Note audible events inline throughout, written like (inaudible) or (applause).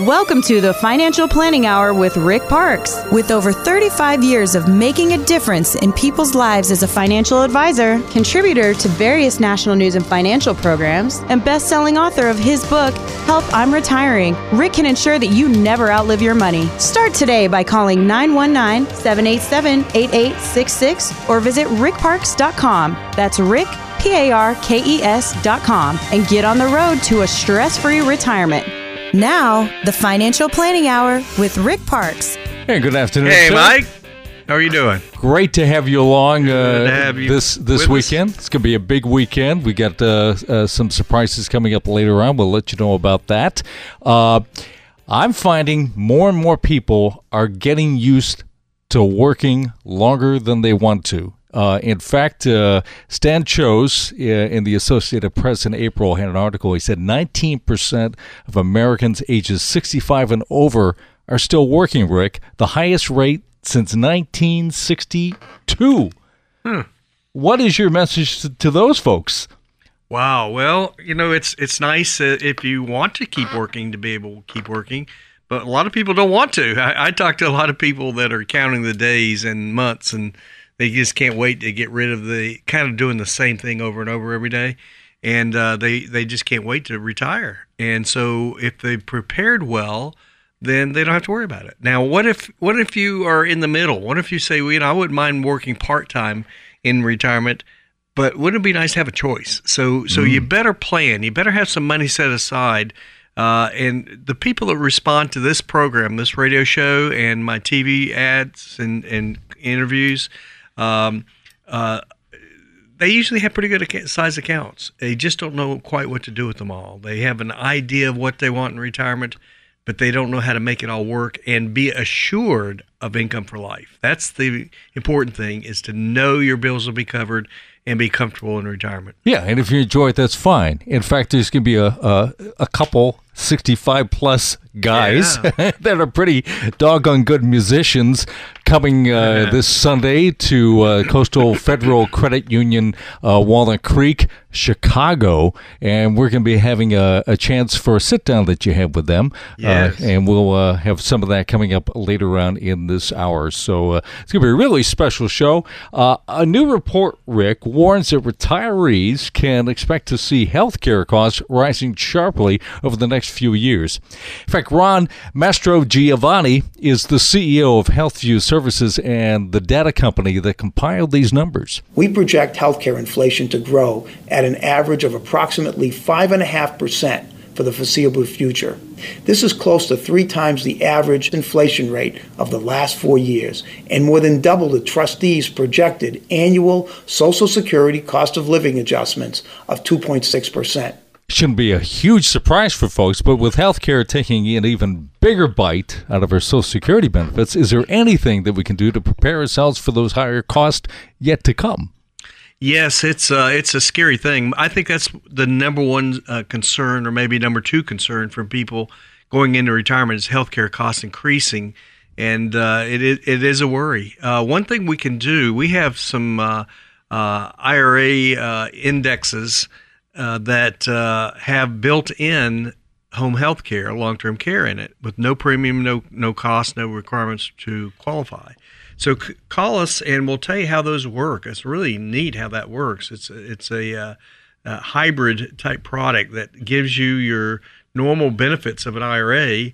Welcome to the Financial Planning Hour with Rick Parks. With over 35 years of making a difference in people's lives as a financial advisor, contributor to various national news and financial programs, and best selling author of his book, Help I'm Retiring, Rick can ensure that you never outlive your money. Start today by calling 919 787 8866 or visit rickparks.com. That's Rick, P A R K E S.com, and get on the road to a stress free retirement. Now, the Financial Planning Hour with Rick Parks. Hey, good afternoon. Hey, sir. Mike. How are you doing? Great to have you along uh, have you this this with us. weekend. It's going to be a big weekend. We got uh, uh, some surprises coming up later on. We'll let you know about that. Uh, I'm finding more and more people are getting used to working longer than they want to. Uh, in fact, uh, Stan Choe uh, in the Associated Press in April had an article. He said 19% of Americans ages 65 and over are still working, Rick, the highest rate since 1962. What is your message to, to those folks? Wow. Well, you know, it's it's nice uh, if you want to keep working to be able to keep working, but a lot of people don't want to. I, I talk to a lot of people that are counting the days and months, and they just can't wait to get rid of the kind of doing the same thing over and over every day, and uh, they they just can't wait to retire. And so, if they prepared well, then they don't have to worry about it. Now, what if what if you are in the middle? What if you say, well, you know, I wouldn't mind working part time in retirement, but wouldn't it be nice to have a choice? So, so you better plan. You better have some money set aside. Uh, and the people that respond to this program, this radio show, and my TV ads and and interviews, um, uh, they usually have pretty good size accounts. They just don't know quite what to do with them all. They have an idea of what they want in retirement, but they don't know how to make it all work and be assured of income for life. That's the important thing is to know your bills will be covered and be comfortable in retirement. Yeah, and if you enjoy it, that's fine. In fact, there's going to be a, a a couple 65 plus guys (laughs) that are pretty doggone good musicians coming uh, this Sunday to uh, Coastal (laughs) Federal Credit Union, uh, Walnut Creek, Chicago, and we're going to be having a, a chance for a sit down that you have with them. Yes. Uh, and we'll uh, have some of that coming up later on in this hour. So uh, it's going to be a really special show. Uh, a new report, Rick, warns that retirees can expect to see healthcare costs rising sharply over the next few years. In fact, Ron Mastrogiovanni is the CEO of HealthView Services and the data company that compiled these numbers. We project healthcare inflation to grow at an average of approximately 5.5% for the foreseeable future. This is close to three times the average inflation rate of the last four years and more than double the trustees' projected annual Social Security cost of living adjustments of 2.6%. Shouldn't be a huge surprise for folks, but with healthcare taking an even bigger bite out of our Social Security benefits, is there anything that we can do to prepare ourselves for those higher costs yet to come? Yes, it's uh, it's a scary thing. I think that's the number one uh, concern, or maybe number two concern for people going into retirement is healthcare costs increasing, and uh, it, it is a worry. Uh, one thing we can do, we have some uh, uh, IRA indexes uh, that uh, have built-in home health care, long-term care in it, with no premium, no no cost, no requirements to qualify. So c- call us and we'll tell you how those work. It's really neat how that works. It's it's a, uh, a hybrid type product that gives you your normal benefits of an IRA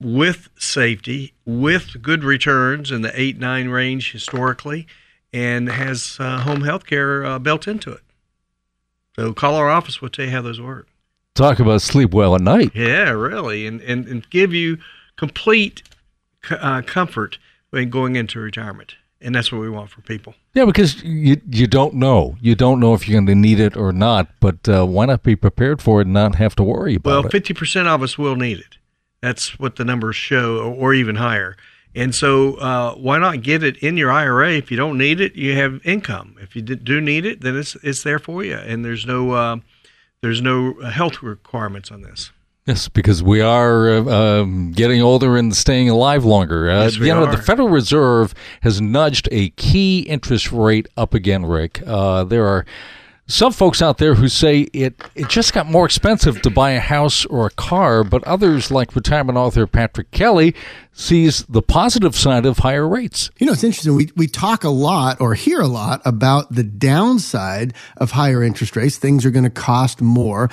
with safety, with good returns in the eight nine range historically, and has uh, home health care uh, built into it. So call our office. We'll tell you how those work. Talk about sleep well at night. Yeah, really, and and, and give you complete uh, comfort when going into retirement, and that's what we want for people. Yeah, because you you don't know. You don't know if you're going to need it or not. But uh, why not be prepared for it and not have to worry about it. Well, fifty percent of us will need it. That's what the numbers show, or, or even higher. And so, uh, why not get it in your IRA? If you don't need it, you have income. If you do need it, then it's it's there for you, and there's no uh, there's no health requirements on this. Yes, because we are uh, um, getting older and staying alive longer. Uh, Yes, we you know, the. Federal Reserve has nudged a key interest rate up again, Rick. Uh, there are some folks out there who say it, it just got more expensive to buy a house or a car, but others, like retirement author Patrick Kelly, sees the positive side of higher rates. You know, it's interesting. We, we talk a lot or hear a lot about the downside of higher interest rates. Things are going to cost more.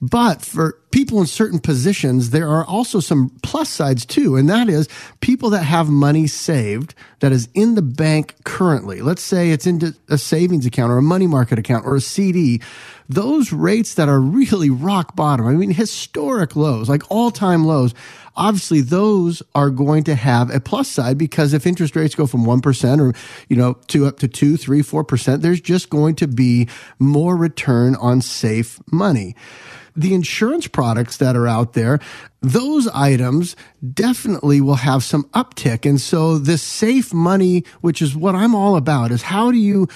But for people in certain positions, there are also some plus sides too. And that is people that have money saved that is in the bank currently. Let's say it's into a savings account or a money market account or a CD. Those rates that are really rock bottom. I mean, historic lows, like all time lows. Obviously, those are going to have a plus side because if interest rates go from 1% or, you know, to up to two, three, four percent there's just going to be more return on safe money the insurance products that are out there, those items definitely will have some uptick. And so this safe money, which is what I'm all about, is how do you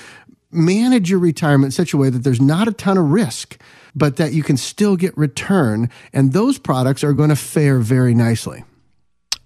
manage your retirement in such a way that there's not a ton of risk, but that you can still get return. And those products are going to fare very nicely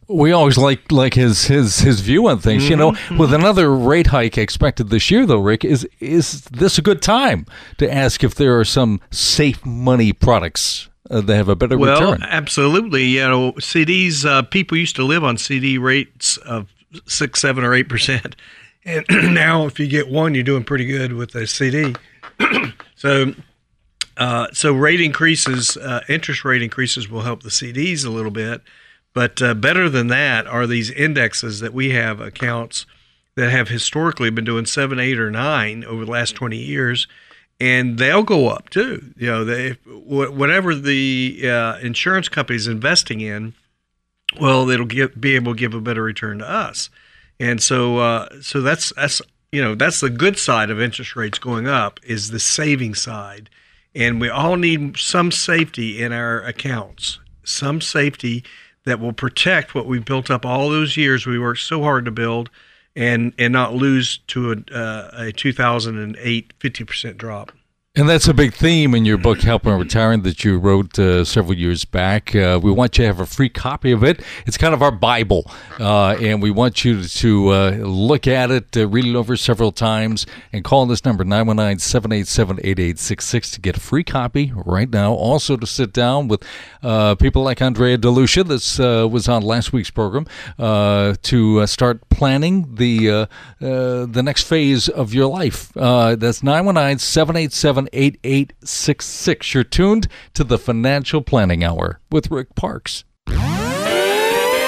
we always like like his his his view on things. Mm-hmm. You know, mm-hmm. with another rate hike expected this year, though, Rick, is is this a good time to ask if there are some safe money products uh, that have a better well, return? absolutely. You know, CDs. Uh, people used to live on CD rates of six, seven, or eight percent, and (clears throat) now if you get one, you're doing pretty good with a CD. (clears throat) so. Uh, so rate increases, uh, interest rate increases will help the CDs a little bit, but uh, better than that are these indexes that we have accounts that have historically been doing seven, eight, or nine over the last 20 years, and they'll go up too. You know, they, whatever the uh, insurance company is investing in, well, it'll get, be able to give a better return to us. And so, uh, so that's that's you know that's the good side of interest rates going up is the saving side, and we all need some safety in our accounts, some safety that will protect what we've built up all those years we worked so hard to build and and not lose to a, uh, a 2008 50% drop. And that's a big theme in your book, Help I'm Retiring, that you wrote uh, several years back. Uh, we want you to have a free copy of it. It's kind of our Bible, uh, and we want you to uh, look at it, uh, read it over several times, and call this number, 919 787 8866, to get a free copy right now. Also, to sit down with uh, people like Andrea DeLucia, that was on last week's program, to start planning the, the next phase of your life. that's 919 787 8866. You're tuned to the Financial Planning Hour with Rick Parks.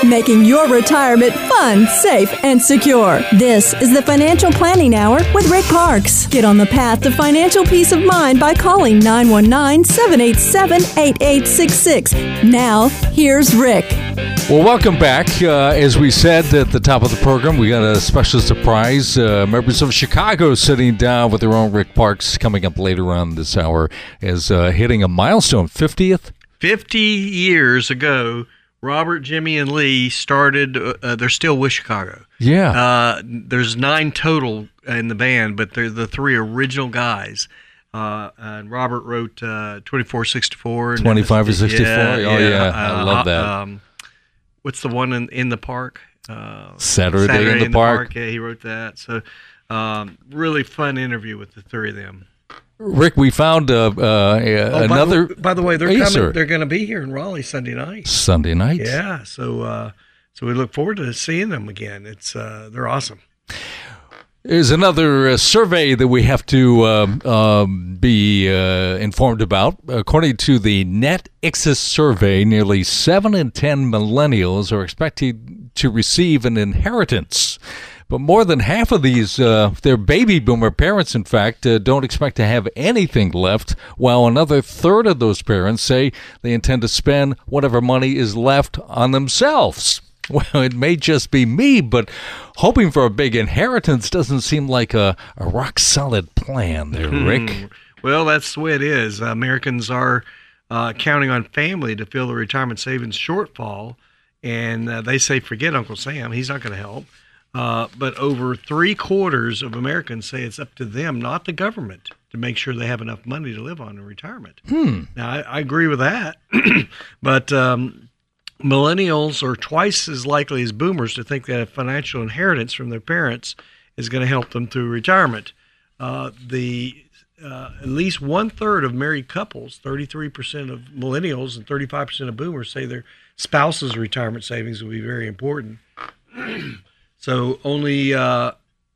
Making your retirement fun, safe, and secure. This is the Financial Planning Hour with Rick Parks. Get on the path to financial peace of mind by calling 919 787 8866. Now, here's Rick. Well, welcome back. Uh, as we said at the top of the program, we got a special surprise. Uh, members of Chicago sitting down with their own Rick Parks coming up later on this hour as uh, hitting a milestone 50th. 50 years ago, Robert, Jimmy, and Lee started. Uh, uh, they're still with Chicago. Yeah. Uh, there's nine total in the band, but they're the three original guys. Uh, and Robert wrote uh, 2464. 25 or 64? Yeah, oh, yeah. yeah. I love that. Um, what's the one in, in the park? Uh, Saturday, Saturday in, the, in park. the, park. Yeah, he wrote that. So, um, really fun interview with the three of them. Rick, we found uh, uh, oh, another. By the, by the, way, they're coming. They're going to be here in Raleigh Sunday night. Sunday night. Yeah. So, uh, so we look forward to seeing them again. It's uh, they're awesome. There's another uh, survey that we have to um, um, be uh, informed about. According to the Net ICSIS survey, nearly seven in ten millennials are expected to receive an inheritance. But more than half of these, uh, their baby boomer parents, in fact, uh, don't expect to have anything left, while another third of those parents say they intend to spend whatever money is left on themselves. (laughs) Well, it may just be me, but hoping for a big inheritance doesn't seem like a, a rock solid plan there, hmm. Rick. well, that's the way it is. Americans are uh, counting on family to fill the retirement savings shortfall, and uh, they say, forget Uncle Sam, he's not going to help. Uh, but over three quarters of Americans say it's up to them, not the government, to make sure they have enough money to live on in retirement. Hmm. Now, I, I, agree with that, (clears throat) but um, millennials are twice as likely as boomers to think that a financial inheritance from their parents is going to help them through retirement. Uh, the uh, at least one third of married couples, 33% of millennials and 35% of boomers say their spouse's retirement savings will be very important. (clears throat) so only uh,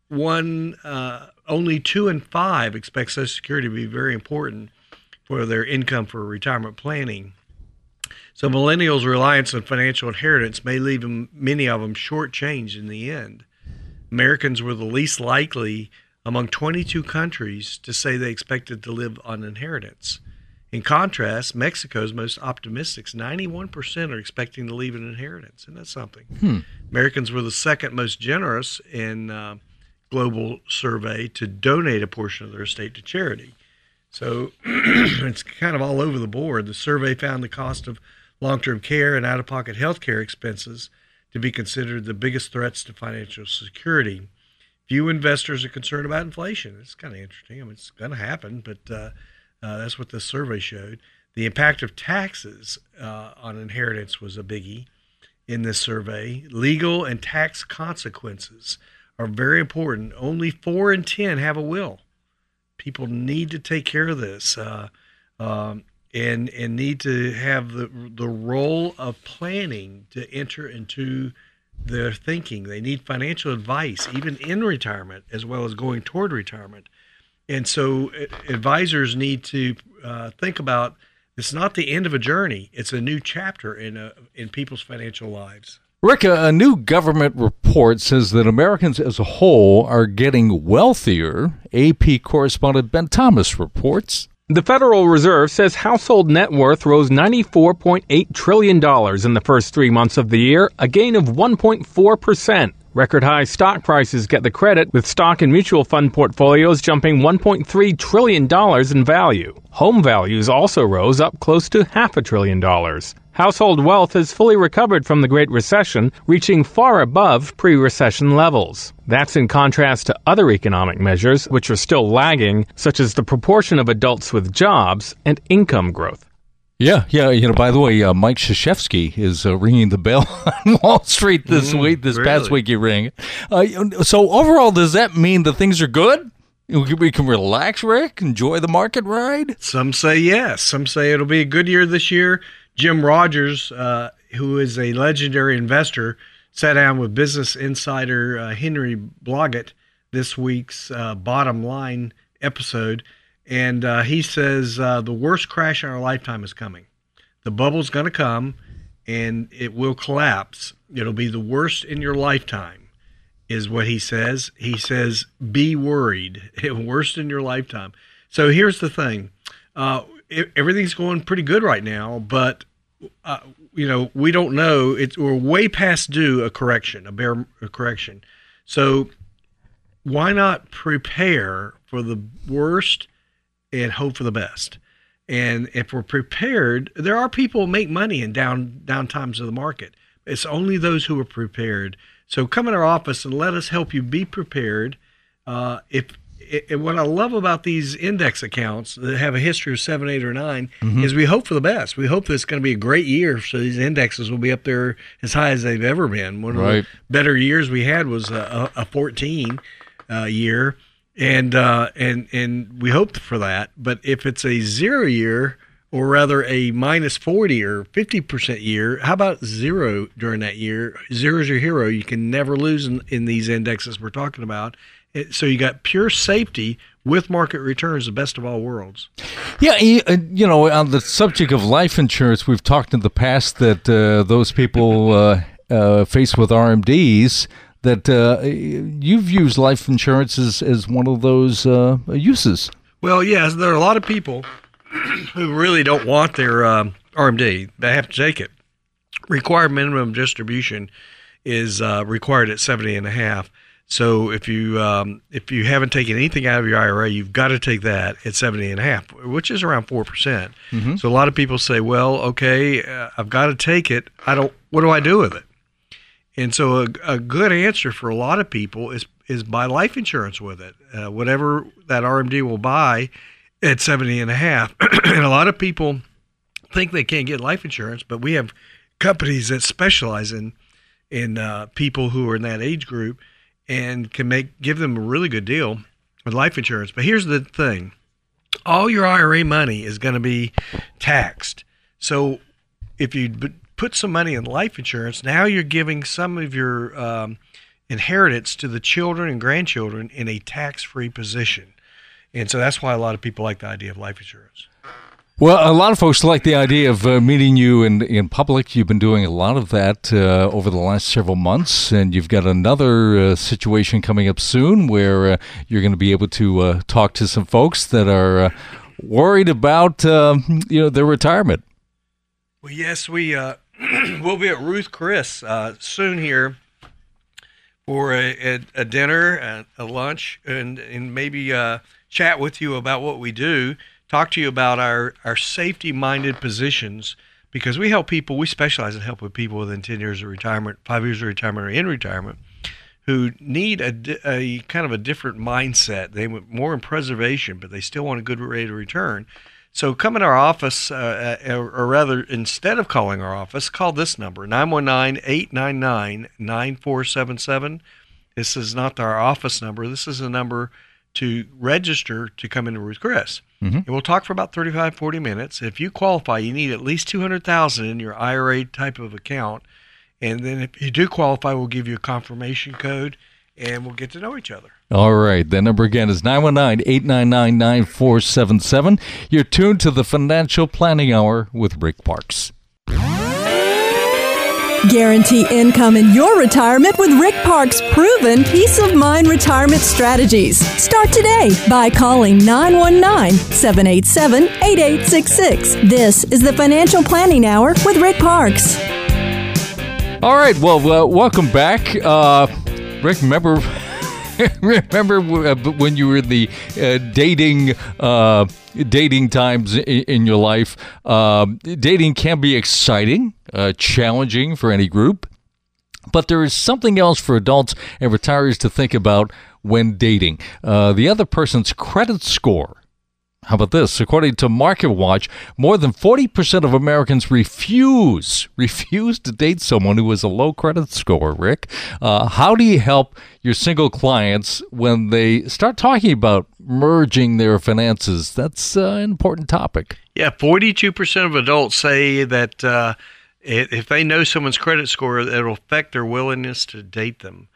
one, uh, only two and five expect Social Security to be very important for their income for retirement planning. So millennials' reliance on financial inheritance may leave them, many of them shortchanged in the end. Americans were the least likely among 22 countries to say they expected to live on inheritance. In contrast, Mexico's most optimistic, 91% are expecting to leave an inheritance. And that's something. Hmm. Americans were the second most generous in uh, global survey to donate a portion of their estate to charity. So (clears throat) it's kind of all over the board. The survey found the cost of long term care and out of pocket health care expenses to be considered the biggest threats to financial security. Few investors are concerned about inflation. It's kind of interesting. I mean, it's going to happen, but uh, uh, that's what the survey showed. The impact of taxes uh, on inheritance was a biggie in this survey. Legal and tax consequences are very important. Only four in 10 have a will. People need to take care of this. Uh, um, and and need to have the the role of planning to enter into their thinking. They need financial advice, even in retirement, as well as going toward retirement. And so, advisors need to uh, think about it's not the end of a journey; it's a new chapter in a, in people's financial lives. Rick, a new government report says that Americans as a whole are getting wealthier. AP correspondent Ben Thomas reports. The Federal Reserve says household net worth rose $94.8 trillion in the first three months of the year, a gain of 1.4%. Record high stock prices get the credit, with stock and mutual fund portfolios jumping $1.3 trillion in value. Home values also rose up close to half a trillion dollars. Household wealth has fully recovered from the Great Recession, reaching far above pre recession levels. That's in contrast to other economic measures, which are still lagging, such as the proportion of adults with jobs and income growth. Yeah, yeah. You know, by the way, uh, Mike Krzyzewski is uh, ringing the bell (laughs) on Wall Street this Mm, week. This really? past week, he rang. Uh, so overall, does that mean that things are good? We can- We can relax, Rick. Enjoy the market ride. Some say yes. Some say it'll be a good year this year. Jim Rogers, uh, who is a legendary investor, sat down with Business Insider uh, Henry Blodget this week's uh, bottom line episode, and uh, he says uh, the worst crash in our lifetime is coming. The bubble's going to come, and it will collapse. It'll be the worst in your lifetime, is what he says. He says, "Be worried. (laughs) worst in your lifetime." So here's the thing. Uh, e- everything's going pretty good right now, but uh, you know we don't know. It's we're way past due a correction, a bear a correction. So why not prepare for the worst and hope for the best? And if we're prepared, there are people who make money in down down times of the market. It's only those who are prepared. So come in our office and let us help you be prepared. Uh, if what I love about these index accounts that have a history of seven, eight, or 9 is we hope for the best. We hope that it's going to be a great year, so these indexes will be up there as high as they've ever been. One of the better years we had was a, a a 14 uh, year, and uh, and and we hoped for that. But if it's a zero year, or rather a minus 40 or 50 percent year, how about zero during that year? Zero is your hero. You can never lose in, in these indexes we're talking about. It- So you got pure safety with market returns, the best of all worlds. Yeah, you know, on the subject of life insurance, we've talked in the past that uh, those people uh, uh, faced with RMDs that uh, you've used life insurance as, as one of those uh, uses. Well, yes, there are a lot of people (clears throat) who really don't want their um, RMD. They have to take it. Required minimum distribution is uh, required at 70 and a half. So if you um, if you haven't taken anything out of your IRA, you've got to take that at 70 and a half, which is around 4%. percent So a lot of people say, well, okay, uh, I've got to take it. I don't what do I do with it? And so a, a good answer for a lot of people is is buy life insurance with it. Uh, whatever that RMD will buy at 70 and a half. (clears throat) and a lot of people think they can't get life insurance, but we have companies that specialize in in uh, people who are in that age group and can make give them a really good deal with life insurance. But here's the thing. all your IRA money is going to be taxed. So if you put some money in life insurance, now you're giving some of your um, inheritance to the children and grandchildren in a tax free position. And so that's why a lot of people like the idea of life insurance. Well, a lot of folks like the idea of uh, meeting you in, in public. You've been doing a lot of that uh, over the last several months, and you've got another uh, situation coming up soon where uh, you're going to be able to uh, talk to some folks that are uh, worried about um, you know their retirement. Well, yes, we we'll be at Ruth Chris uh, soon here for a, a, a dinner, a, a, lunch, and and maybe uh, chat with you about what we do talk to you about our, our safety minded positions because we help people, we specialize in helping people within 10 years of retirement, five years of retirement, or in retirement who need a, a kind of a different mindset. They want more in preservation, but they still want a good rate of return. So come in our office, uh, uh or rather, instead of calling our office, call this number 919 899 9477. This is not our office number. This is a number to register to come into Ruth Chris. Mm-hmm. And we'll talk for about 35, 40 minutes. If you qualify, you need at least 200000 in your IRA type of account. And then if you do qualify, we'll give you a confirmation code and we'll get to know each other. All right. The number again is 919 899 9477. You're tuned to the Financial Planning Hour with Rick Parks. Guarantee income in your retirement with Rick Park's proven peace of mind retirement strategies. Start today by calling 919 787 8866. This is the Financial Planning Hour with Rick Parks. All right. Well, uh, welcome back. Uh, Rick, remember. (laughs) remember uh, when you were the uh, dating uh, dating times in, in your life? Uh, dating can be exciting uh, challenging for any group. But there is something else for adults and retirees to think about when dating uh, the other person's credit score. How about this? According to MarketWatch, more than 40% of Americans refuse refuse to date someone who has a low credit score. Rick, uh, how do you help your single clients when they start talking about merging their finances? That's uh, an important topic. Yeah, 42% of adults say that uh, if they know someone's credit score, it'll affect their willingness to date them.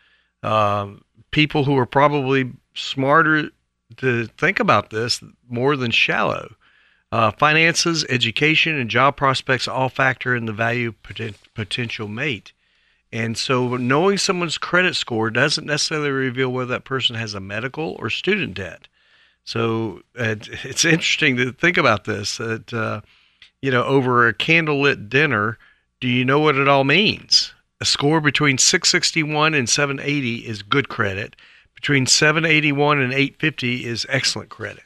Uh, people who are probably smarter to think about this more than shallow. Uh, finances, education, and job prospects all factor in the value poten- potential mate. And so, knowing someone's credit score doesn't necessarily reveal whether that person has a medical or student debt. So, uh, (laughs) it's interesting to think about this that, uh, you know, over a candlelit dinner, do you know what it all means? A score between 661 and 780 is good credit. Between 781 and 850 is excellent credit.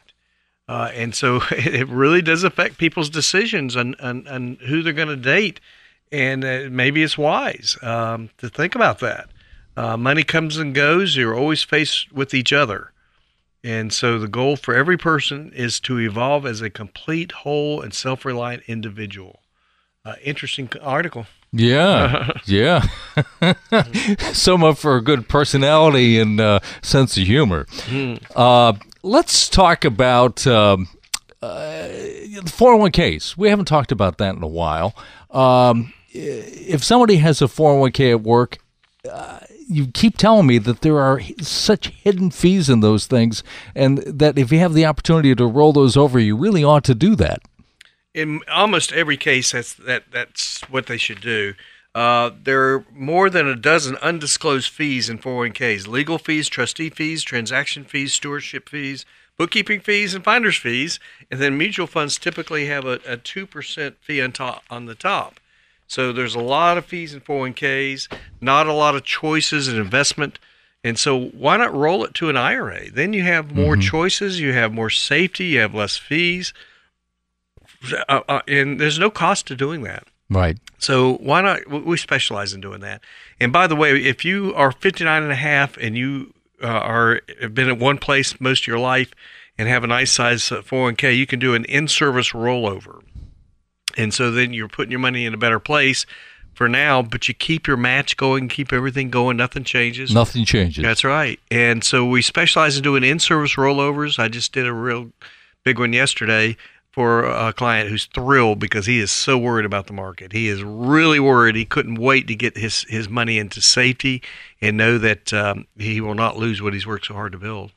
Uh, and so (laughs) it really does affect people's decisions on, on, who they're going to date. And uh, maybe it's wise um, to think about that. Uh, money comes and goes. You're always faced with each other. And so the goal for every person is to evolve as a complete, whole, and self reliant individual uh, interesting article. Yeah, (laughs) yeah. (laughs) so much for a good personality and uh, sense of humor. Mm. Uh, let's talk about um, uh, 401ks. We haven't talked about that in a while. Um, if somebody has a 401k at work, uh, you keep telling me that there are such hidden fees in those things, and that if you have the opportunity to roll those over, you really ought to do that in almost every case, that's that that's what they should do. Uh, there are more than a dozen undisclosed fees in 401ks: legal fees, trustee fees, transaction fees, stewardship fees, bookkeeping fees, and finder's fees. And then mutual funds typically have a two percent fee on top on the top. So there's a lot of fees in 401ks, not a lot of choices in investment. And so why not roll it to an IRA? Then you have more mm-hmm. choices, you have more safety, you have less fees uh, uh, and there's no cost to doing that. Right. So why not? We specialize in doing that. And by the way, if you are 59 and a half and you uh, are have been at one place most of your life and have a nice size 401k, you can do an in-service rollover. And so then you're putting your money in a better place for now, but you keep your match going, keep everything going, nothing changes. Nothing changes. That's right. And so we specialize in doing in-service rollovers. I just did a real big one yesterday for a client who's thrilled because he is so worried about the market. He is really worried. He couldn't wait to get his, his money into safety and know that um, he will not lose what he's worked so hard to build.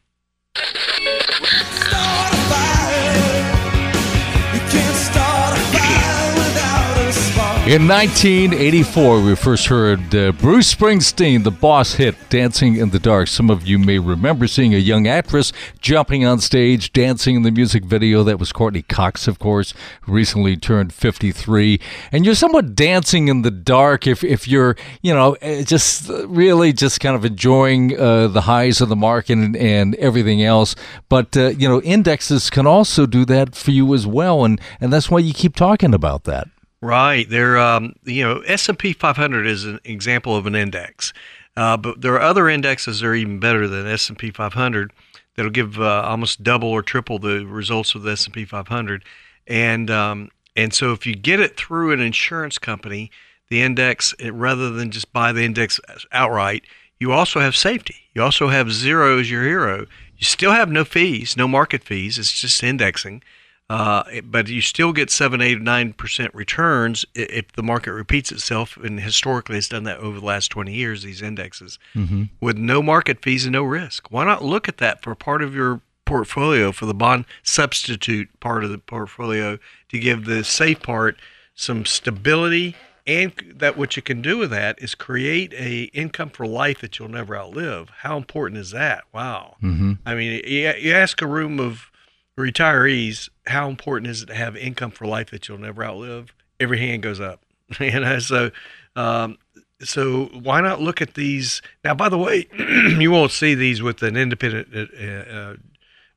In 1984, we first heard uh, Bruce Springsteen, the boss hit, Dancing in the Dark. Some of you may remember seeing a young actress jumping on stage, dancing in the music video. That was Courteney Cox, of course, recently turned 53. And you're somewhat dancing in the dark if, if you're, you know, eh, just really just kind of enjoying uh, the highs of the market and, and everything else. But, uh, you know, indexes can also do that for you as well. And, and that's why you keep talking about that. Right. There, um, you know, S and P 500 is an example of an index, uh, but there are other indexes that are even better than S and P 500 that'll give uh, almost double or triple the results of the S and P 500, and um, and so if you get it through an insurance company, the index it, rather than just buy the index outright, you also have safety. You also have zero as your hero. You still have no fees, no market fees. It's just indexing. Uh, but you still get seven, eight, nine percent returns if the market repeats itself, and historically it's done that over the last twenty years. These indexes mm-hmm. with no market fees and no risk. Why not look at that for part of your portfolio for the bond substitute part of the portfolio to give the safe part some stability and that what you can do with that is create a income for life that you'll never outlive. How important is that? Wow. Mm-hmm. I mean, you, you ask a room of retirees, how important is it to have income for life that you'll never outlive? Every hand goes up. (laughs) you know, so um, so why not look at these now? By the way, (clears throat) you won't see these with an independent uh, uh,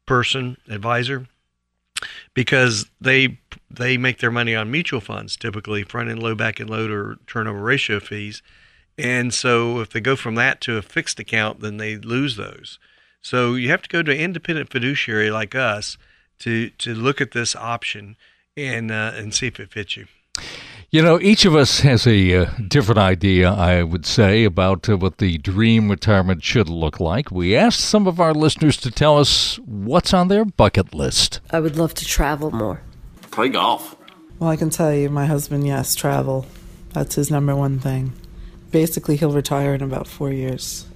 person advisor because they they make their money on mutual funds, typically front end load, back end load, or turnover ratio fees. And so if they go from that to a fixed account, then they lose those. So you have to go to an independent fiduciary like us to to look at this option and uh, and see if it fits you. You know, each of us has a uh, different idea, I would say, about uh, what the dream retirement should look like. We asked some of our listeners to tell us what's on their bucket list. I would love to travel more. Play golf. Well, I can tell you, my husband, yes, travel. That's his number one thing. Basically, he'll retire in about four years.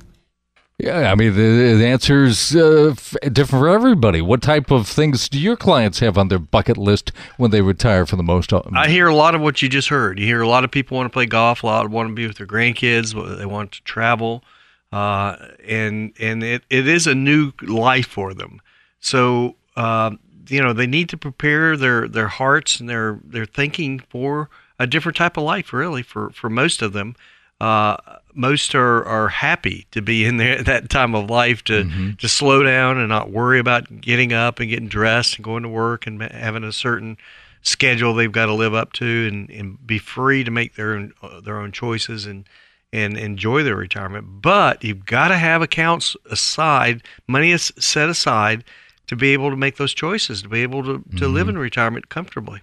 Yeah, I mean the, the answer's uh, different for everybody. What type of things do your clients have on their bucket list when they retire? For the most, I hear a lot of what you just heard. You hear a lot of people want to play golf, a lot want to be with their grandkids, they want to travel, uh, and and it, it is a new life for them. So uh, you know they need to prepare their their hearts and their their thinking for a different type of life. Really, for for most of them. Uh, most are, are happy to be in there at that time of life to mm-hmm. to slow down and not worry about getting up and getting dressed and going to work and having a certain schedule they've got to live up to and, and be free to make their own, uh, their own choices and and enjoy their retirement. But you've got to have accounts aside, money is set aside to be able to make those choices, to be able to, to mm-hmm. live in retirement comfortably.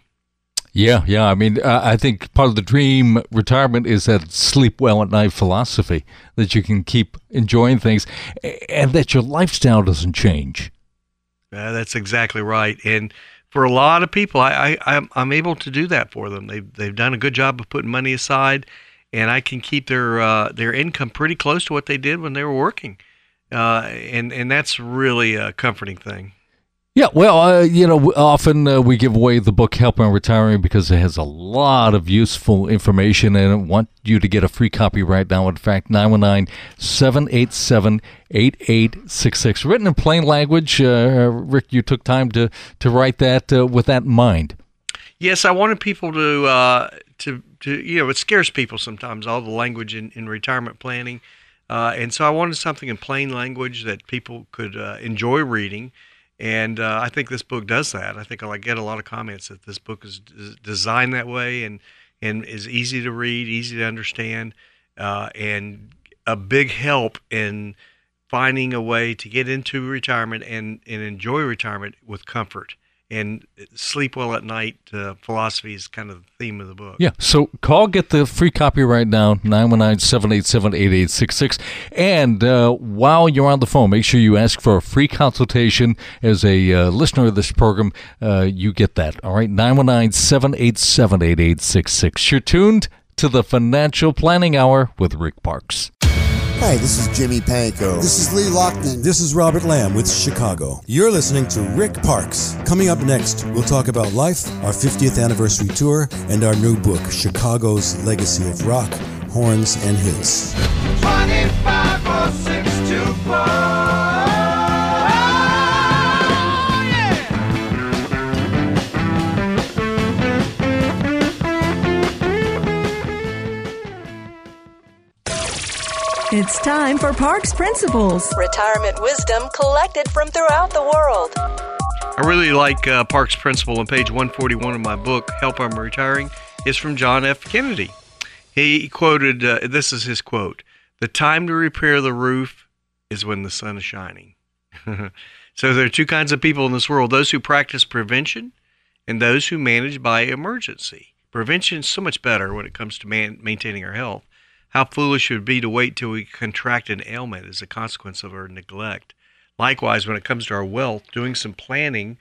Yeah, yeah. I mean, uh, I think part of the dream retirement is that sleep well at night philosophy that you can keep enjoying things and that your lifestyle doesn't change. Uh, that's exactly right. And for a lot of people, I, I I'm, I'm able to do that for them. They've they've done a good job of putting money aside, and I can keep their uh, their income pretty close to what they did when they were working. Uh, and and that's really a comforting thing. Yeah, well, uh, you know, often uh, we give away the book Help I'm Retiring because it has a lot of useful information and I want you to get a free copy right now. In fact, 919 787 8866. Written in plain language. Uh, Rick, you took time to, to write that uh, with that in mind. Yes, I wanted people to, uh, to, to, you know, it scares people sometimes, all the language in, in retirement planning. Uh, and so I wanted something in plain language that people could enjoy reading. And uh, I think this book does that. I think I get a lot of comments that this book is designed that way and and is easy to read, easy to understand, uh, and a big help in finding a way to get into retirement and, and enjoy retirement with comfort and sleep well at night uh, philosophy is kind of the theme of the book. Yeah. So call, get the free copy right now, 919 787 8866. And uh, while you're on the phone, make sure you ask for a free consultation. As a uh, listener of this program, uh, you get that. All right. 919 787 8866. You're tuned to the Financial Planning Hour with Rick Parks. Hi, this is Jimmy Pankow. This is Lee Loughnane. This is Robert Lamm with Chicago. You're listening to Rick Parks. Coming up next, we'll talk about life, our 50th anniversary tour, and our new book, Chicago's Legacy of Rock, Horns, and Hills. 254624. It's time for Parks Principles. Retirement wisdom collected from throughout the world. I really like uh, Parks Principle on page 141 of my book, Help I'm Retiring. is from John F. Kennedy. He quoted, uh, this is his quote The time to repair the roof is when the sun is shining. (laughs) so there are two kinds of people in this world those who practice prevention and those who manage by emergency. Prevention is so much better when it comes to man- maintaining our health. How foolish it would be to wait till we contract an ailment as a consequence of our neglect. Likewise, when it comes to our wealth, doing some planning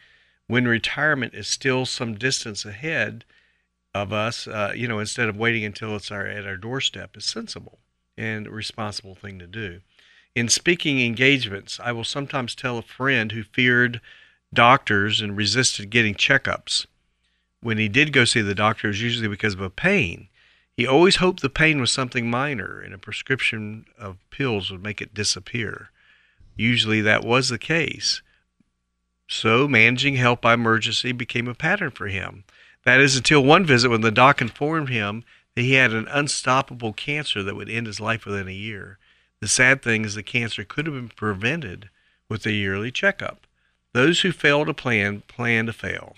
when retirement is still some distance ahead of us, uh, you know, instead of waiting until it's our, at our doorstep, is sensible and a responsible thing to do. In speaking engagements, I will sometimes tell a friend who feared doctors and resisted getting checkups. When he did go see the doctor, it was usually because of a pain he always hoped the pain was something minor and a prescription of pills would make it disappear. Usually that was the case. So managing help by emergency became a pattern for him. That is until one visit when the doc informed him that he had an unstoppable cancer that would end his life within a year. The sad thing is the cancer could have been prevented with a yearly checkup. Those who fail to plan, plan to fail.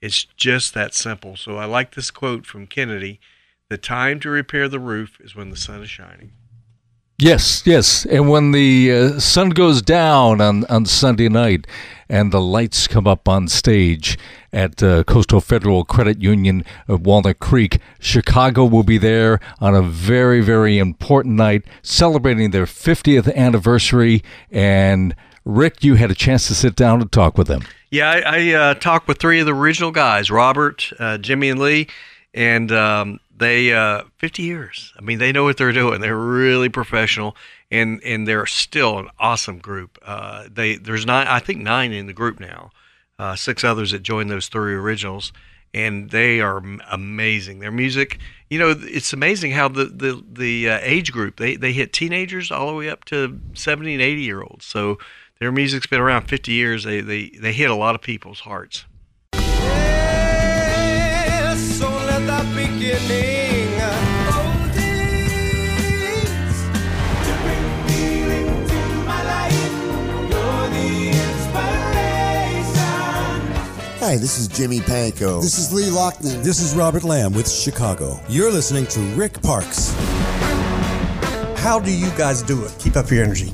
It's just that simple. So I like this quote from Kennedy the time to repair the roof is when the sun is shining. Yes, yes. And when the uh, sun goes down on, on Sunday night and the lights come up on stage at uh, Coastal Federal Credit Union of Walnut Creek, Chicago will be there on a very, very important night celebrating their 50th anniversary. And Rick, you had a chance to sit down and talk with them. Yeah, I, I uh, talked with three of the original guys Robert, uh, Jimmy, and Lee. And um, they uh, 50 years. I mean, they know what they're doing. They're really professional, and and they're still an awesome group. Uh, they there's nine, I think nine in the group now. Uh, six others that joined those three originals, and they are amazing. Their music, you know, it's amazing how the the the uh, age group they they hit teenagers all the way up to 70 and 80 year olds. So their music's been around 50 years. They they they hit a lot of people's hearts. Beginning. Hi, this is Jimmy Pankow. This is Lee Loughnane. This is Robert Lamm with Chicago. You're listening to Rick Parks. How do you guys do it? Keep up your energy.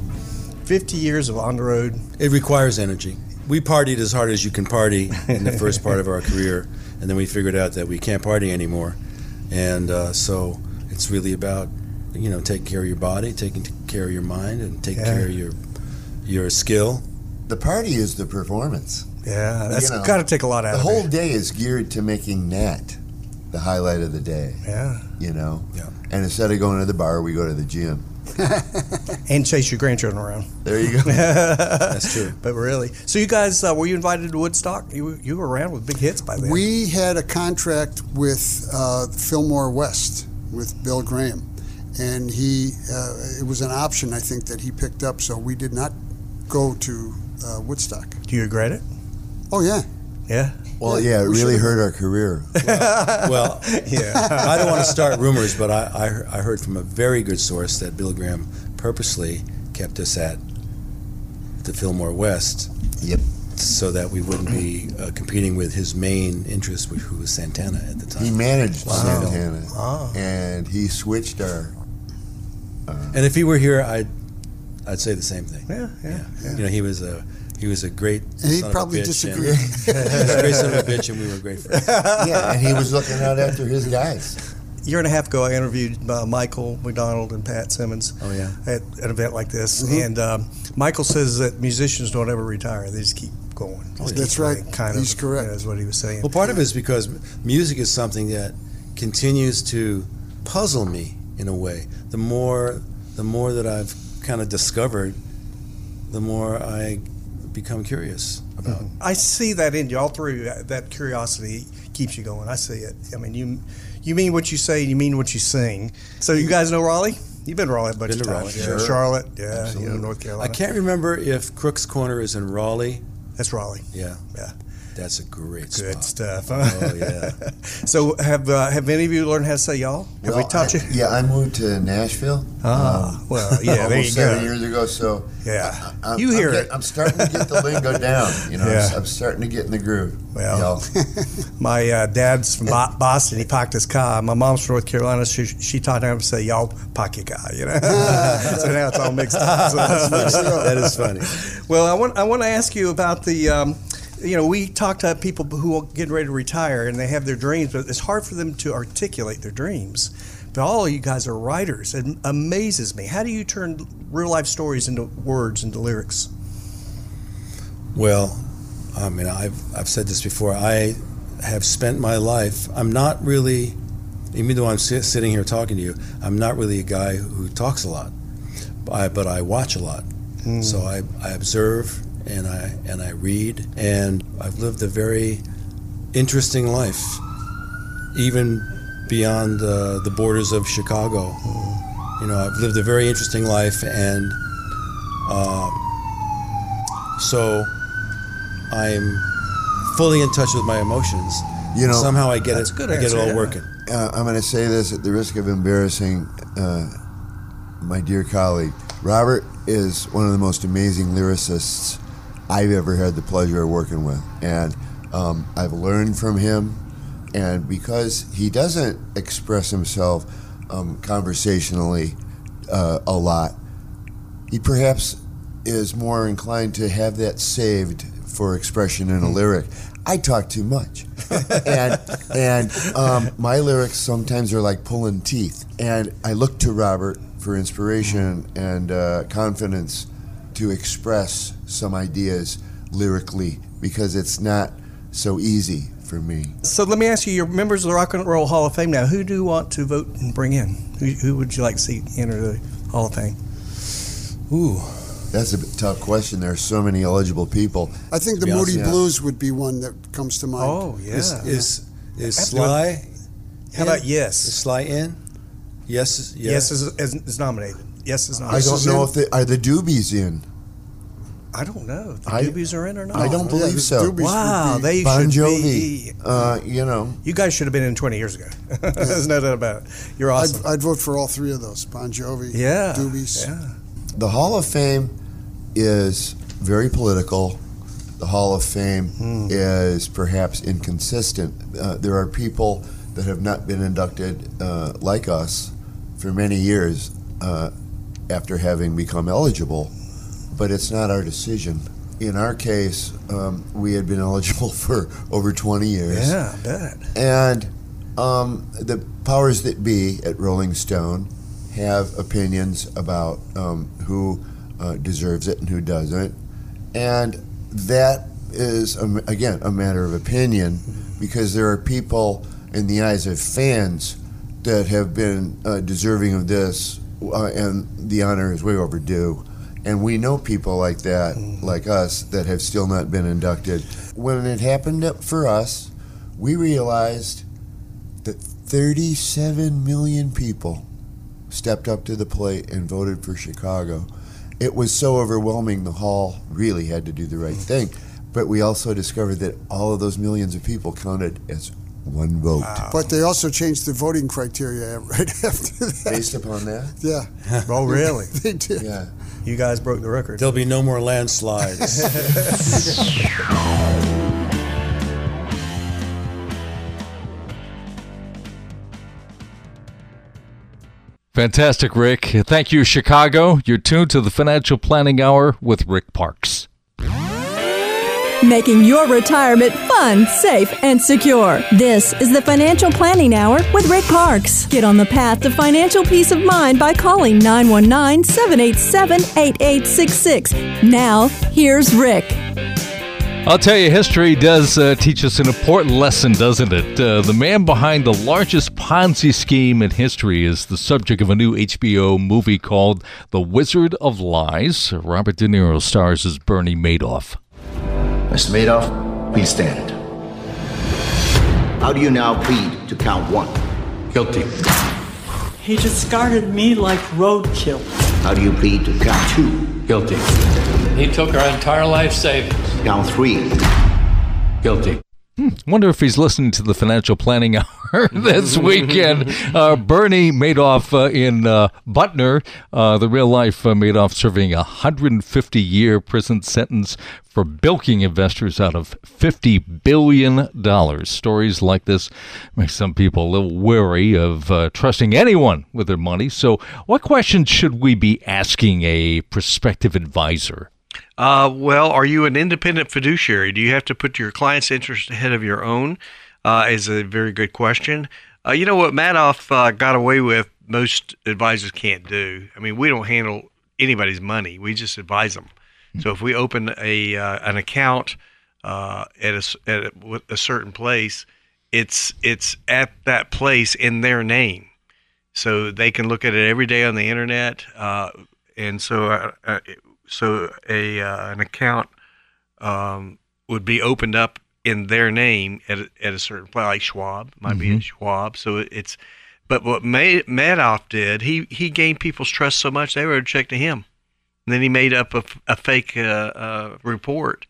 50 years of on the road. It requires energy. We partied as hard as you can party in the (laughs) first part of our career, and then we figured out that we can't party anymore. And uh, so it's really about, you know, taking care of your body, taking care of your mind, and taking yeah. care of your your skill. The party is the performance. Yeah, that's you know, got to take a lot out. The whole day is geared to making that the highlight of the day. Yeah, you know. Yeah. And instead of going to the bar, we go to the gym. And chase your grandchildren around. There you go. (laughs) That's true. But really, so you guys uh, were you invited to Woodstock? You you were around with big hits by then. We had a contract with uh, Fillmore West with Bill Graham, and he uh, it was an option I think that he picked up. So we did not go to uh, Woodstock. Do you regret it? Oh yeah. Yeah. Well, yeah, it we really hurt our career. Well, well yeah. (laughs) I don't want to start rumors, but I, I, I, heard from a very good source that Bill Graham purposely kept us at the Fillmore West. Yep. So that we wouldn't be uh, competing with his main interest, who was Santana at the time. He managed wow. Santana, wow. and he switched our. Uh, and if he were here, I'd I'd say the same thing. Yeah, yeah, yeah. You know, he was a He was a great. And he'd son probably of a bitch, and- disagree. he was a great son of a bitch, and we were great friends. yeah, and he was looking out after his guys. A year and a half ago, I interviewed uh, Michael McDonald and Pat Simmons. Oh, yeah. At an event like this, Mhm. and um, Michael says that musicians don't ever retire; they just keep going. Just That's keep right. playing, Kind He's of, correct. Is what he was saying. Well, part of it is because music is something that continues to puzzle me in a way. The more, the more that I've kind of discovered, the more I become curious about. I see that in you all through. uh, That curiosity keeps you going. I see it. I mean, you you mean what you say, you mean what you sing. So you guys know Raleigh? You've been to Raleigh a bunch Been of times. Sure. Charlotte, yeah, you know. North Carolina. I can't remember if Crook's Corner is in Raleigh. That's Raleigh. Yeah, yeah. That's a great Good spot. stuff. Huh? Oh yeah. (laughs) so have uh, have any of you learned how to say y'all? Have we Well, taught I- you? (laughs) Yeah, I moved to Nashville. Ah, um, well, yeah, there almost you go. seven years ago. So Yeah. I, I'm, You hear I'm it. I'm starting to get the (laughs) lingo down. You know, Yeah. I'm, I'm starting to get in the groove. Well, y'all. my uh, dad's from Boston. He parked his car. My mom's from North Carolina. She, she taught him to say, y'all park your car, you know? so now it's all mixed up. So- That's funny. That is funny. Well, I want, I want to ask you about the, um, you know, we talk to people who are getting ready to retire and they have their dreams, but it's hard for them to articulate their dreams. But all of you guys are writers. It amazes me. How do you turn real life stories into words, into lyrics? Well, I mean, I've I've said this before. I have spent my life. I'm not really, even though I'm sitting here talking to you, I'm not really a guy who talks a lot. I, but I watch a lot. Hmm. So I, I observe and I and I read, and I've lived a very interesting life, even beyond uh, the borders of Chicago. You know, I've lived a very interesting life, and uh, so I'm fully in touch with my emotions. You know, somehow I get it. good I get it all yeah. working. Uh, I'm going to say this at the risk of embarrassing uh, my dear colleague. Robert is one of the most amazing lyricists I've ever had the pleasure of working with. And um, I've learned from him. And because he doesn't express himself um, conversationally uh, a lot, he perhaps is more inclined to have that saved for expression in a lyric. I talk too much, (laughs) and and um, my lyrics sometimes are like pulling teeth. And I look to Robert for inspiration and uh, confidence to express some ideas lyrically because it's not so easy for me. So let me ask you, you're members of the Rock and Roll Hall of Fame now. Who do you want to vote and bring in? Who, who would you like to see enter the Hall of Fame? Ooh, That's a tough question. There are so many eligible people. I think the Moody honest, yeah. Blues would be one that comes to mind. Oh, yeah. Is is, is Sly? How about? Yes? Is Sly in? Yes. is- Yes, is, is, is nominated. Yes is nominated. I don't know in- if the, are the Doobies in. I don't know. The I- Doobies are in or not? I don't believe the so. Doobies Wow, be- they Bon should Jovi, be. uh, you know, You guys should have been in 20 years ago. (laughs) There's no doubt about it. You're awesome. I'd, I'd vote for all three of those: Bon Jovi, yeah. Doobies. Yeah. the Hall of Fame is very political. The Hall of Fame Hmm. is perhaps inconsistent. Uh, there are people that have not been inducted, uh, like us, for many years uh, after having become eligible, but it's not our decision. In our case, um, we had been (laughs) eligible for over 20 years. Yeah, I bet. And um, the powers that be at Rolling Stone have opinions about um, who uh, deserves it and who doesn't. And that is, um, again, a matter of opinion because there are people in the eyes of fans that have been uh, deserving of this, uh, and the honor is way overdue. And we know people like that, mm. like us, that have still not been inducted. When it happened for us, we realized that 37 million people stepped up to the plate and voted for Chicago. It was so overwhelming, the hall really had to do the right thing. But we also discovered that all of those millions of people counted as one vote. But they also changed the voting criteria (laughs) right after that. Based upon that? Yeah, (laughs) Oh, really? (laughs) they did. Yeah. You guys broke the record. There'll be no more landslides. (laughs) Fantastic, Rick. Thank you, Chicago. You're tuned to the Financial Planning Hour with Rick Parks. Making your retirement fun, safe, and secure. This is the Financial Planning Hour with Rick Parks. Get on the path to financial peace of mind by calling 919 787 8866. Now, here's Rick. I'll tell you, history does uh, teach us an important lesson, doesn't it? Uh, the man behind the largest Ponzi scheme in history is the subject of a new HBO movie called The Wizard of Lies. Robert De Niro stars as Bernie Madoff. Mr. Madoff, please stand. How do you now plead to count one? Guilty. He discarded me like roadkill. How do you plead to count two? Guilty. He took our entire life savings. Count three. Guilty. Hmm, wonder if he's listening to the financial planning (laughs) hour this weekend. Uh, Bernie Madoff uh, in uh, Butner, uh, the real life uh, Madoff serving a 150 year prison sentence for bilking investors out of $50 billion. Stories like this make some people a little wary of uh, trusting anyone with their money. So, what questions should we be asking a prospective advisor? Uh, well, are you an independent fiduciary? Do you have to put your client's interest ahead of your own? Uh, is a very good question. Uh, you know what Madoff uh, got away with, most advisors can't do. I mean, we don't handle anybody's money; we just advise them. So if we open a uh, an account uh, at a at a, a certain place, it's it's at that place in their name, so they can look at it every day on the internet. Uh, and so so a uh, an account um, would be opened up in their name at a, at a certain place, like Schwab might be at Schwab. So it's but what Ma- Madoff did, he he gained people's trust so much they wrote a check to him. And then he made up a, a fake uh, uh, report,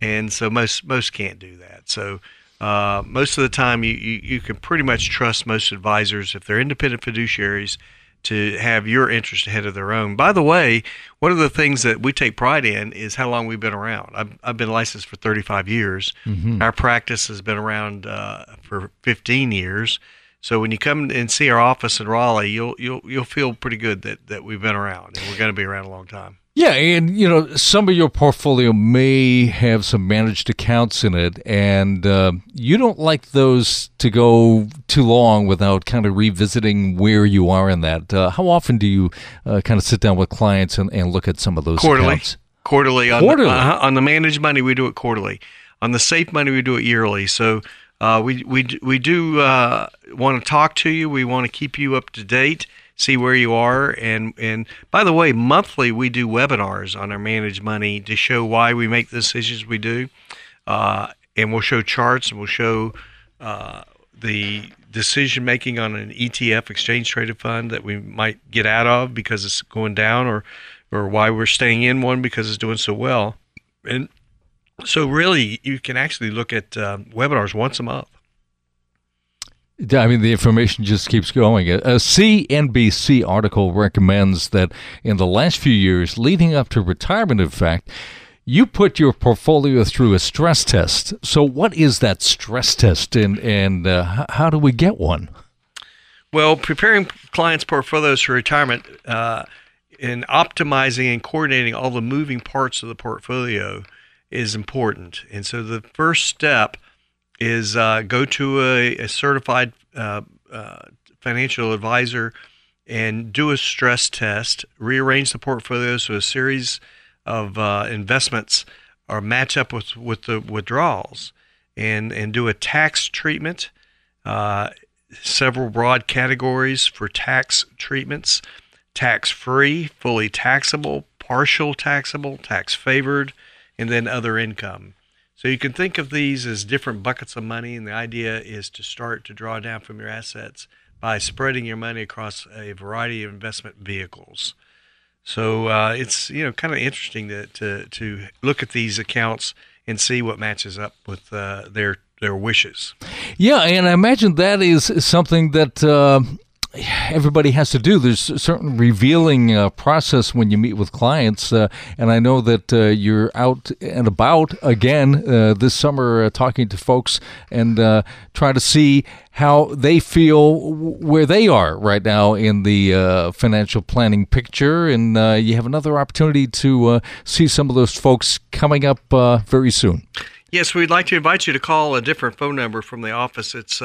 and so most most can't do that. So uh, most of the time, you, you you can pretty much trust most advisors if they're independent fiduciaries to have your interest ahead of their own. By the way, one of the things that we take pride in is how long we've been around. I've, I've been licensed for 35 years. Mhm. Our practice has been around uh, for 15 years. So when you come and see our office in Raleigh, you'll you'll you'll feel pretty good that, that we've been around and we're going to be around a long time. Yeah, and you know, some of your portfolio may have some managed accounts in it, and uh, you don't like those to go too long without kind of revisiting where you are in that. Uh, how often do you uh, kind of sit down with clients and, and look at some of those quarterly. accounts? Quarterly on Quarterly? The, uh, on the managed money, we do it quarterly. On the safe money, we do it yearly. So uh, we we we do uh, want to talk to you. We want to keep you up to date, see where you are, and and by the way, monthly we do webinars on our managed money to show why we make the decisions we do, uh, and we'll show charts and we'll show. Uh, the decision making on an ETF exchange traded fund that we might get out of because it's going down or or why we're staying in one because it's doing so well. And so really you can actually look at uh, webinars once a month. I mean, the information just keeps going. A CNBC article recommends that in the last few years, leading up to retirement, in fact, you put your portfolio through a stress test. So, what is that stress test, and and uh, how do we get one? Well, preparing clients' portfolios for retirement uh, and optimizing and coordinating all the moving parts of the portfolio is important. And so the first step is uh, go to a, a certified uh, uh, financial advisor and do a stress test, rearrange the portfolio so a series of uh, investments are match up with, with the withdrawals and, and do a tax treatment. Uh, several broad categories for tax treatments tax free, fully taxable, partial taxable, tax favored, and then other income. So you can think of these as different buckets of money, and the idea is to start to draw down from your assets by spreading your money across a variety of investment vehicles. So uh, it's you know kind of interesting to, to to look at these accounts and see what matches up with uh, their their wishes. Yeah, and I imagine that is something that uh, everybody has to do. There's a certain revealing uh, process when you meet with clients, uh, and I know that uh, you're out and about again uh, this summer, uh, talking to folks and uh, trying to see how they feel where they are right now in the financial planning picture. And you have another opportunity to see some of those folks coming up very soon. Yes, we'd like to invite you to call a different phone number from the office. It's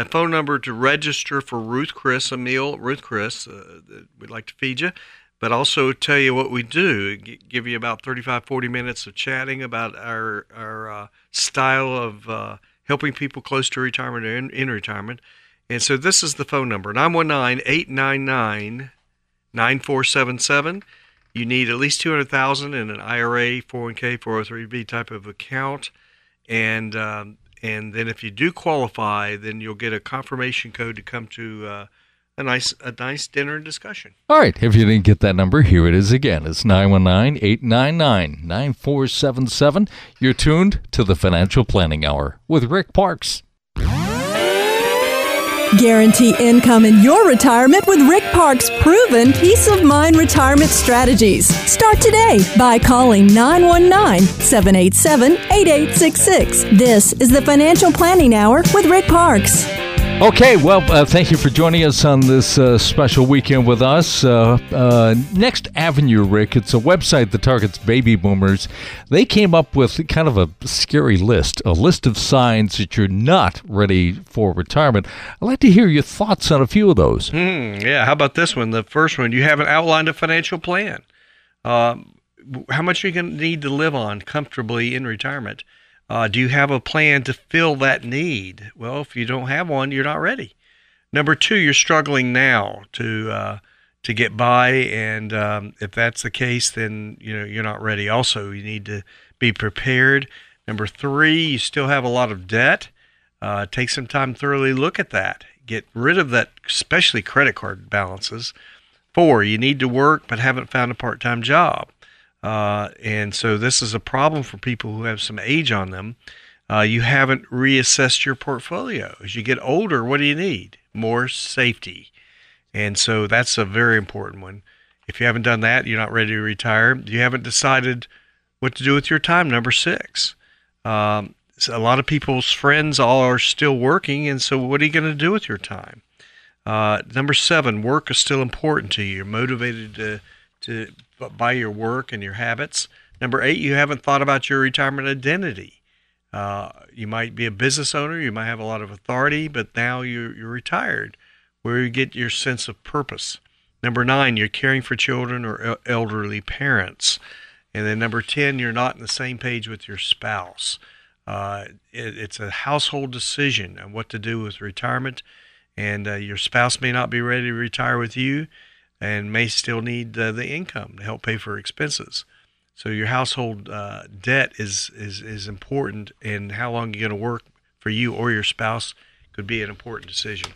a phone number to register for Ruth Chris, a meal Ruth Chris. Uh, we'd like to feed you, but also tell you what we do. give you about 35, 40 minutes of chatting about our, our uh, style of uh, helping people close to retirement or in, in retirement. And so this is the phone number 919 899 9477. You need at least 200000 in an IRA, 401k, 403b type of account. And um, and then if you do qualify, then you'll get a confirmation code to come to uh, a nice a nice dinner and discussion. All right. If you didn't get that number, here it is again. It's 919-899-9477. You're tuned to the Financial Planning Hour with Rick Parks. Guarantee income in your retirement with Rick Park's proven peace of mind retirement strategies. Start today by calling 919 787 8866. This is the Financial Planning Hour with Rick Parks. Okay, well, uh, thank you for joining us on this uh, special weekend with us. Uh, uh, Next Avenue, Rick, it's a website that targets baby boomers. They came up with kind of a scary list, a list of signs that you're not ready for retirement. I'd like to hear your thoughts on a few of those. Hmm, yeah, how about this one? The first one, you haven't outlined a financial plan. Um, how much are you going to need to live on comfortably in retirement? Uh, do you have a plan to fill that need? Well, if you don't have one, you're not ready. Number two, you're struggling now to uh, to get by, and um, if that's the case, then you know you're not ready. Also, you need to be prepared. Number three, you still have a lot of debt. Uh, take some time thoroughly look at that. Get rid of that, especially credit card balances. Four, you need to work but haven't found a part-time job. Uh, and so this is a problem for people who have some age on them. Uh, you haven't reassessed your portfolio. As you get older, what do you need? More safety. And so that's a very important one. If you haven't done that, you're not ready to retire. You haven't decided what to do with your time. Number six. Um, so a lot of people's friends all are still working, and so what are you going to do with your time? Uh, number seven, work is still important to you. You're motivated to to by your work and your habits. Number eight, you haven't thought about your retirement identity. Uh, you might be a business owner, you might have a lot of authority, but now you're, you're retired. Where you get your sense of purpose. Number nine, you're caring for children or elderly parents. And then number 10, you're not on the same page with your spouse. Uh, it, it's a household decision on what to do with retirement. And uh, your spouse may not be ready to retire with you and may still need uh, the income to help pay for expenses. So your household uh, debt is, is is important, and how long you're going to work for you or your spouse could be an important decision.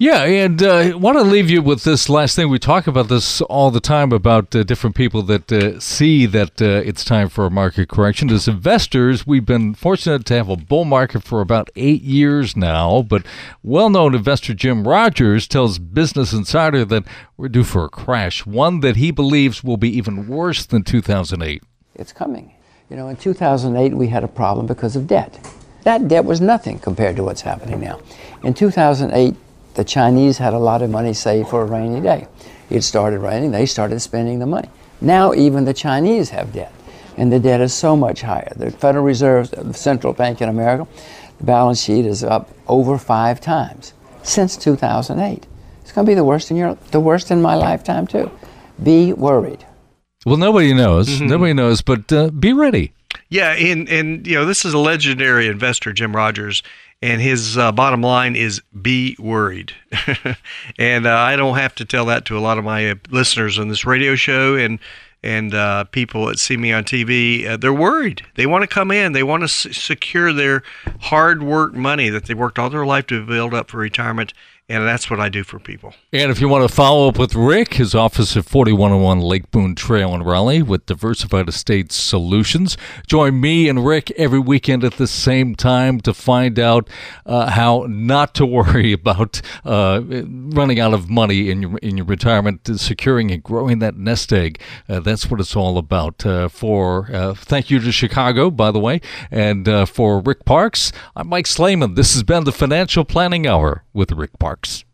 Yeah, and I uh, want to leave you with this last thing. We talk about this all the time about uh, different people that uh, see that uh, it's time for a market correction. As investors, we've been fortunate to have a bull market for about eight years now, but well known investor Jim Rogers tells Business Insider that we're due for a crash, one that he believes will be even worse than 2008. It's coming. You know, in 2008, we had a problem because of debt. That debt was nothing compared to what's happening now. In 2008, the Chinese had a lot of money saved for a rainy day. It started raining, they started spending the money. Now even the Chinese have debt, and the debt is so much higher. The Federal Reserve, the central bank in America, the balance sheet is up over five times since 2008. It's going to be the worst in your, the worst in my lifetime too. Be worried. Well, nobody knows. Mm-hmm. Nobody knows, but uh, be ready. Yeah, and and you know this is a legendary investor, Jim Rogers, and his uh, bottom line is be worried. (laughs) and uh, I don't have to tell that to a lot of my uh, listeners on this radio show and and uh, people that see me on TV. Uh, they're worried. They want to come in. They want to s- secure their hard work money that they worked all their life to build up for retirement. And that's what I do for people. And if you want to follow up with Rick, his office at 4101 Lake Boone Trail in Raleigh with Diversified Estate Solutions. Join me and Rick every weekend at the same time to find out uh, how not to (laughs) worry about uh, running out of money in your in your retirement, securing and growing that nest egg. Uh, that's what it's all about. Uh, for uh, thank you to Chicago, by the way, and uh, for Rick Parks, I'm Mike Slayman. This has been the Financial Planning Hour with Rick Parks.